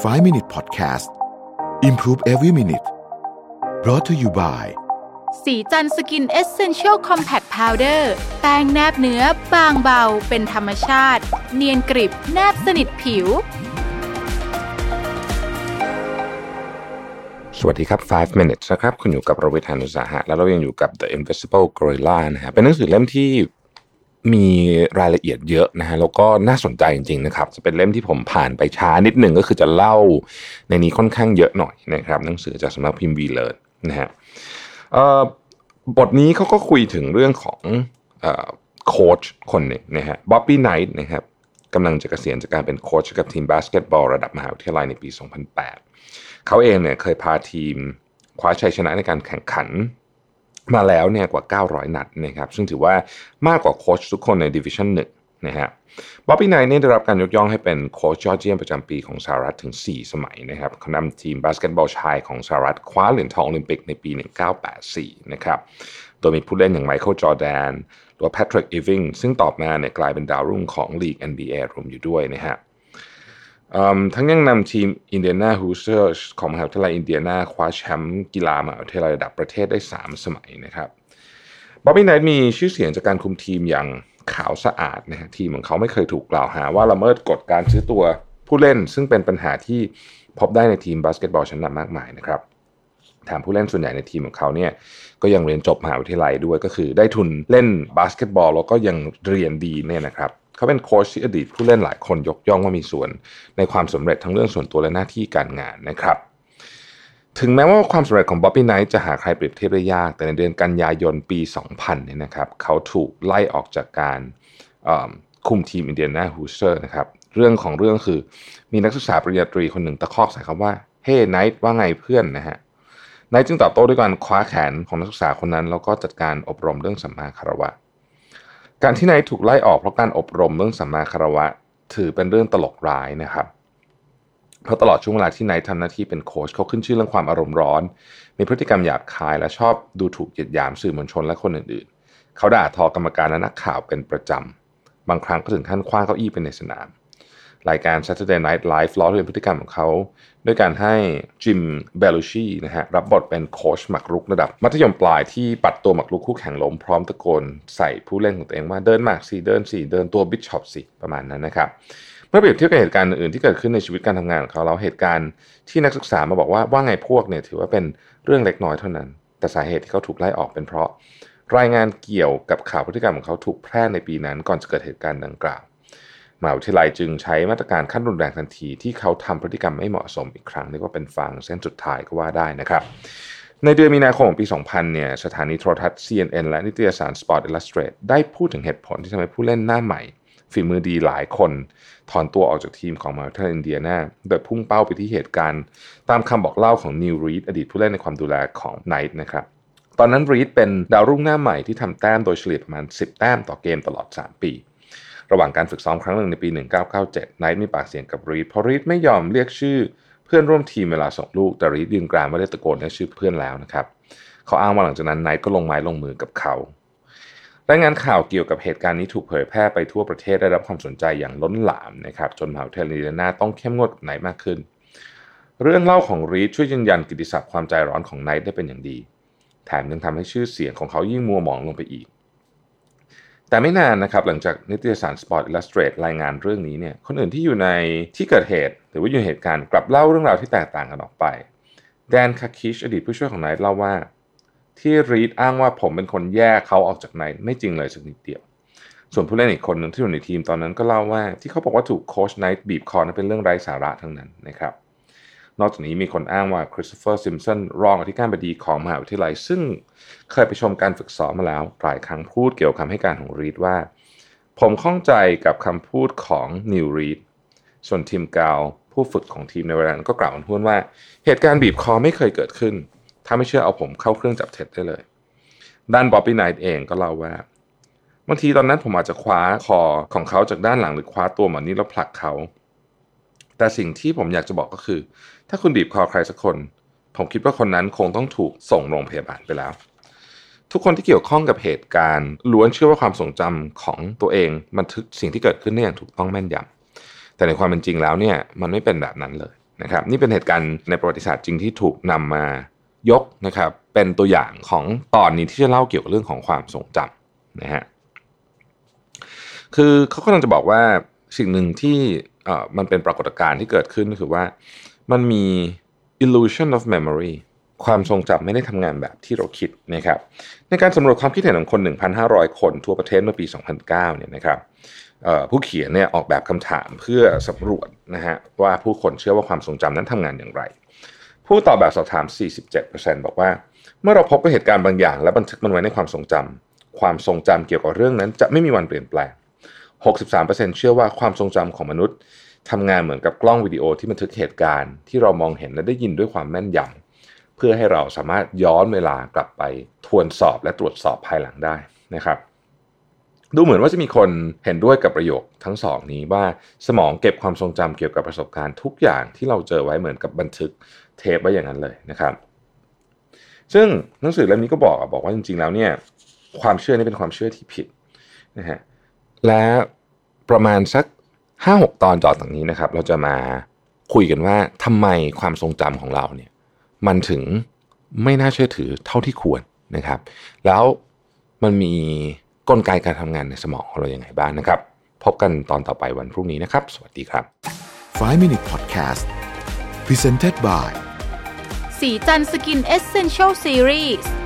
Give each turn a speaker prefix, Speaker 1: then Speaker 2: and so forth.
Speaker 1: 5 Minute Podcast Improve Every Minute brought to you by
Speaker 2: ศรีจันทร์ Skin Essential Compact Powder แป้งแนบเนื้อบางเบา เป็นธรรมชาติ เนียนกริบแนบสนิทผิว
Speaker 3: สวัสดีครับ 5 minutes นะครับ คุณอยู่กับรวิทานุสาหะ แล้วเรายังอยู่กับ The Invisible Gorilla นะฮะเป็นหนังสือเล่มที่ มีรายละเอียดเยอะนะฮะแล้วก็น่าสนใจจริงๆนะครับ จะเป็นเล่มที่ผมผ่านไปช้านิดหนึ่งก็คือจะเล่าในนี้ค่อนข้างเยอะหน่อยนะครับหนังสือจากสำนักพิมพ์วีเลิร์นนะฮะบทนี้เขาก็คุยถึงเรื่องของโค้ชคนหนึ่งนะฮะบ๊อบบี้ไนท์นะครับกำลังจะเกษียณจากการเป็นโค้ชกับทีมบาสเกตบอลระดับมหาวิทยาลัยในปี 2008 เขาเองเนี่ยเคยพาทีมคว้าชัยชนะในการแข่งขัน มาแล้วเนี่ยกว่า 900 นัดนะครับซึ่งถือว่ามากกว่าโค้ชทุกคนในดิวิชั่นหนึ่งนะฮะบ๊อบบี้ไนท์เนี่ยได้รับการยกย่องให้เป็นโค้ชยอดเยี่ยมประจำปีของสหรัฐถึง 4 สมัยนะครับเขานำทีมบาสเกตบอลชายของสหรัฐคว้าเหรียญทองโอลิมปิกในปี 1984 นะครับโดยมีผู้เล่นอย่างไมเคิลจอร์แดนหรือแพทริกอีวิงซึ่งต่อมาเนี่ยกลายเป็นดาวรุ่งของลีก NBA รวมอยู่ด้วยนะฮะอืม ทั้งยังนำทีมอินเดียนาฮูเซียร์ของมหาวิทยาลัยอินเดียนาคว้าแชมป์กีฬามหาวิทยาลัยระดับประเทศได้ 3 สมัยนะครับบ๊อบบี้ไนท์มีชื่อเสียงจากการคุมทีมอย่างขาวสะอาดนะฮะทีมของเขาไม่เคยถูกกล่าวหาว่าละเมิดกฎการซื้อตัวผู้เล่น ซึ่งเป็นปัญหาที่พบได้ในทีมบาสเกตบอลชั้นนำมากมายนะครับ แถมผู้เล่นส่วนใหญ่ในทีมของเขาเนี่ยก็ยังเรียนจบมหาวิทยาลัยด้วยก็คือได้ทุนเล่นบาสเกตบอลแล้วก็ยังเรียนดีเนี่ยนะครับเขาเป็นโค้ชที่อดีตผู้เล่นหลายคนยกย่องว่ามีส่วน ในความสำเร็จทั้งเรื่องส่วนตัวและหน้าที่การงานนะครับ ถึงแม้ว่าความสำเร็จของบ๊อบบี้ไนท์จะหาใครเปรียบเทียบได้ยาก แต่ในเดือนกันยายนปี 2000เนี่ยนะครับเขาถูกไล่ออกจากการคุมทีมอินเดียนาฮูเซียร์นะครับเรื่องของเรื่องคือมีนักศึกษาปริญญาตรีคนหนึ่งตะคอกใส่คำว่าเฮ้ไนท์ว่าไงเพื่อนนะฮะ ไนท์จึงตอบโต้ด้วยการคว้าแขนของนักศึกษาคนนั้น แล้วก็จัดการอบรมเรื่องสัมมาคารวะ การที่ไนท์ถูกไล่ออกเพราะการอบรมเรื่องสัมมาคารวะ ถือเป็นเรื่องตลกร้ายนะครับเพราะตลอดช่วงเวลาที่ไนท์ทำหน้าที่เป็นโค้ชเขาขึ้นชื่อเรื่องความอารมณ์ร้อน มีพฤติกรรมหยาบคายและชอบดูถูกเหยียดหยามสื่อมวลชนและคนอื่นๆ เขาด่าทอกรรมการและนักข่าวเป็นประจำ บางครั้งก็ถึงขั้นขว้างเก้าอี้ไปในสนาม รายการ Saturday Night Live ล้อเลียนพฤติกรรมของเขา ด้วยการให้จิมเบลูชีนะฮะรับบทเป็นโค้ชหมากรุกระดับ มัธยมปลายที่ปัดตัวหมากรุกคู่แข่งล้มพร้อมตะโกนใส่ผู้เล่นของตัวเองว่าเดินหมากสิเดินสิเดินตัวบิชชอปสิประมาณนั้นนะครับเมื่อเปรียบเทียบกับเหตุการณ์อื่นที่เกิดขึ้นในชีวิตการทำงานของเขาแล้วเหตุการณ์ที่นักศึกษามาบอกว่าว่าไงพวกเนี่ยถือว่าเป็นเรื่องเล็กน้อยเท่านั้น แต่สาเหตุที่เขาถูกไล่ออกเป็นเพราะ รายงานเกี่ยวกับข่าวพฤติกรรมของเขาถูกแพร่ในปีนั้น ก่อนจะเกิดเหตุการณ์ดังกล่าว มหาวิทยาลัยจึงใช้มาตรการขั้นรุนแรงทันที ที่เขาทำพฤติกรรมไม่เหมาะสมอีกครั้งเรียกว่าเป็นฟางเส้นสุดท้ายก็ว่าได้นะครับ ในเดือนมีนาคมของปี 2000 เนี่ยสถานีโทรทัศน์ CNN และนิตยสาร Sport Illustrated ได้พูดถึงเหตุผลที่ทำให้ผู้เล่นหน้าใหม่ ฝีมือดีหลายคนถอนตัวออกจากทีมของมหาวิทยาลัยอินเดียนาโดยพุ่งเป้าไปที่เหตุการณ์ ตามคำบอกเล่าของนีลรีดอดีตผู้เล่นในความดูแลของไนท์นะครับตอนนั้นรีดเป็นดาวรุ่งหน้าใหม่ที่ทำแต้มโดยเฉลี่ยประมาณ 10 แต้มต่อเกมตลอด 3 ปี ระหว่างการฝึกซ้อมครั้งหนึ่งในปี 1997 ไนท์มีปากเสียงกับรีดเพราะรีดไม่ยอมเรียกชื่อเพื่อนร่วมทีมเวลาส่งลูกแต่รีดยืนกรานว่าได้ตะโกนเรียกชื่อเพื่อนแล้วนะครับเขาอ้างว่าหลังจากนั้นไนท์ก็ลงไม้ลงมือกับเขารายงานข่าวเกี่ยวกับเหตุการณ์นี้ถูกเผยแพร่ไปทั่วประเทศได้รับความสนใจอย่างล้นหลามนะครับจนมหาวิทยาลัยอินเดียนาต้องเข้มงวดกับไนท์มากขึ้น เรื่องเล่าของรีดช่วยยืนยันกิตติศัพท์ความใจร้อนของไนท์ได้เป็นอย่างดี แถมยังทำให้ชื่อเสียงของเขายิ่งมัวหมองลงไปอีก แต่ไม่นานนะครับหลังจากนิตยสาร Sports Illustrated รายงานเรื่องนี้เนี่ยคนอื่นที่อยู่ในที่เกิดเหตุ หรือว่าอยู่ในเหตุการณ์กลับเล่าเรื่องราวที่แตกต่างกันออกไปแดนดาคิชอดีตผู้ช่วยของไนท์เล่าว่า ที่รีดอ้างว่าผมเป็นคนแยกเขาออกจากไนท์ไม่จริงเลยสักนิดเดียว ส่วนผู้เล่นอีกคนหนึ่งที่อยู่ในทีมตอนนั้นก็เล่าว่าที่เขาบอกว่าถูกโค้ชไนท์บีบคอนั้นเป็นเรื่องไร้สาระทั้งนั้นนะครับ นอกจากนี้มีคนอ้างว่าคริสโตเฟอร์ซิมป์สันรองอธิการบดีของมหาวิทยาลัย ซึ่งเคยไปชมการฝึกซ้อมมาแล้วหลายครั้งพูดเกี่ยวกับคำให้การของรีดว่า ผมข้องใจกับคำพูดของนีลรีดส่วนทิมการ์ลผู้ฝึกของทีมในเวลานั้นก็กล่าวพูดว่า เหตุการณ์บีบคอไม่เคยเกิดขึ้น ถ้าไม่เชื่อเอาผมเข้าเครื่องจับเท็จได้เลย ด้านบ๊อบบี้ไนท์เองก็เล่าว่าบางทีตอนนั้นผมอาจจะคว้าคอของเขาจากด้านหลังหรือคว้าตัวหมอนนี้แล้วผลักเขา แต่สิ่งที่ผมอยากจะบอกก็คือ ถ้าคุณบีบคอใครสักคน ผมคิดว่าคนนั้นคงต้องถูกส่งโรงพยาบาลไปแล้ว ทุกคนที่เกี่ยวข้องกับเหตุการณ์ล้วนเชื่อว่าความทรงจำของตัวเองบันทึกสิ่งที่เกิดขึ้นได้อย่างถูกต้องแม่นยำแต่ในความเป็นจริงแล้วเนี่ยมันไม่เป็นแบบนั้นเลยนะครับนี่เป็นเหตุการณ์ในประวัติศาสตร์จริงที่ถูกนำมายกนะครับเป็นตัวอย่างของตอนนี้ที่จะเล่าเกี่ยวกับเรื่องของความทรงจำนะฮะคือเขากำลังจะบอกว่าสิ่งหนึ่งที่ มันเป็นปรากฏการณ์ที่เกิดขึ้นก็คือว่ามันมี illusion of memory ความทรงจำไม่ได้ทำงานแบบที่เราคิดนะครับ ในการสำรวจความคิดเห็นของคน 1,500 คนทั่วประเทศเมื่อปี 2009 เนี่ยนะครับผู้เขียนเนี่ยออกแบบคำถามเพื่อสำรวจนะฮะว่าผู้คนเชื่อว่าความทรงจำนั้นทำงานอย่างไร ผู้ตอบแบบสอบถาม 47%บอกว่า เมื่อเราพบกับเหตุการณ์บางอย่าง และบันทึกมันไว้ในความทรงจำความทรงจำเกี่ยวกับเรื่องนั้นจะไม่มีวันเปลี่ยนแปลง 63%เชื่อว่าความทรงจำของมนุษย์ทำงานเหมือนกับกล้องวิดีโอที่บันทึกเหตุการณ์ที่เรามองเห็นและได้ยินด้วยความแม่นยำเพื่อให้เราสามารถย้อนเวลากลับไปทวนสอบและตรวจสอบภายหลังได้นะครับ ดูเหมือนว่าจะมีคนเห็นด้วยกับประโยคทั้งสองนี้ว่าสมองเก็บความทรงจำเกี่ยวกับประสบการณ์ทุกอย่างที่เราเจอไว้เหมือนกับบันทึกเทปไว้อย่างนั้นเลยนะครับซึ่งหนังสือเล่มนี้ก็บอกบอกว่าจริงๆแล้วเนี่ยความเชื่อนี้เป็นความเชื่อที่ผิดนะฮะ และประมาณสักห้าหกตอนจอต่างนี้นะครับ เราจะมาคุยกันว่าทำไมความทรงจำของเราเนี่ยมันถึงไม่น่าเชื่อถือเท่าที่ควรนะครับ แล้วมันมีกลไกการทำงานในสมองของเราอย่างไรบ้างนะครับ พบกันตอนต่อไปวันพรุ่งนี้นะครับ สวัสดีครับ
Speaker 1: 5 Minute Podcast Presented by
Speaker 2: สีจันสกินเอเซนเชลซีรีส์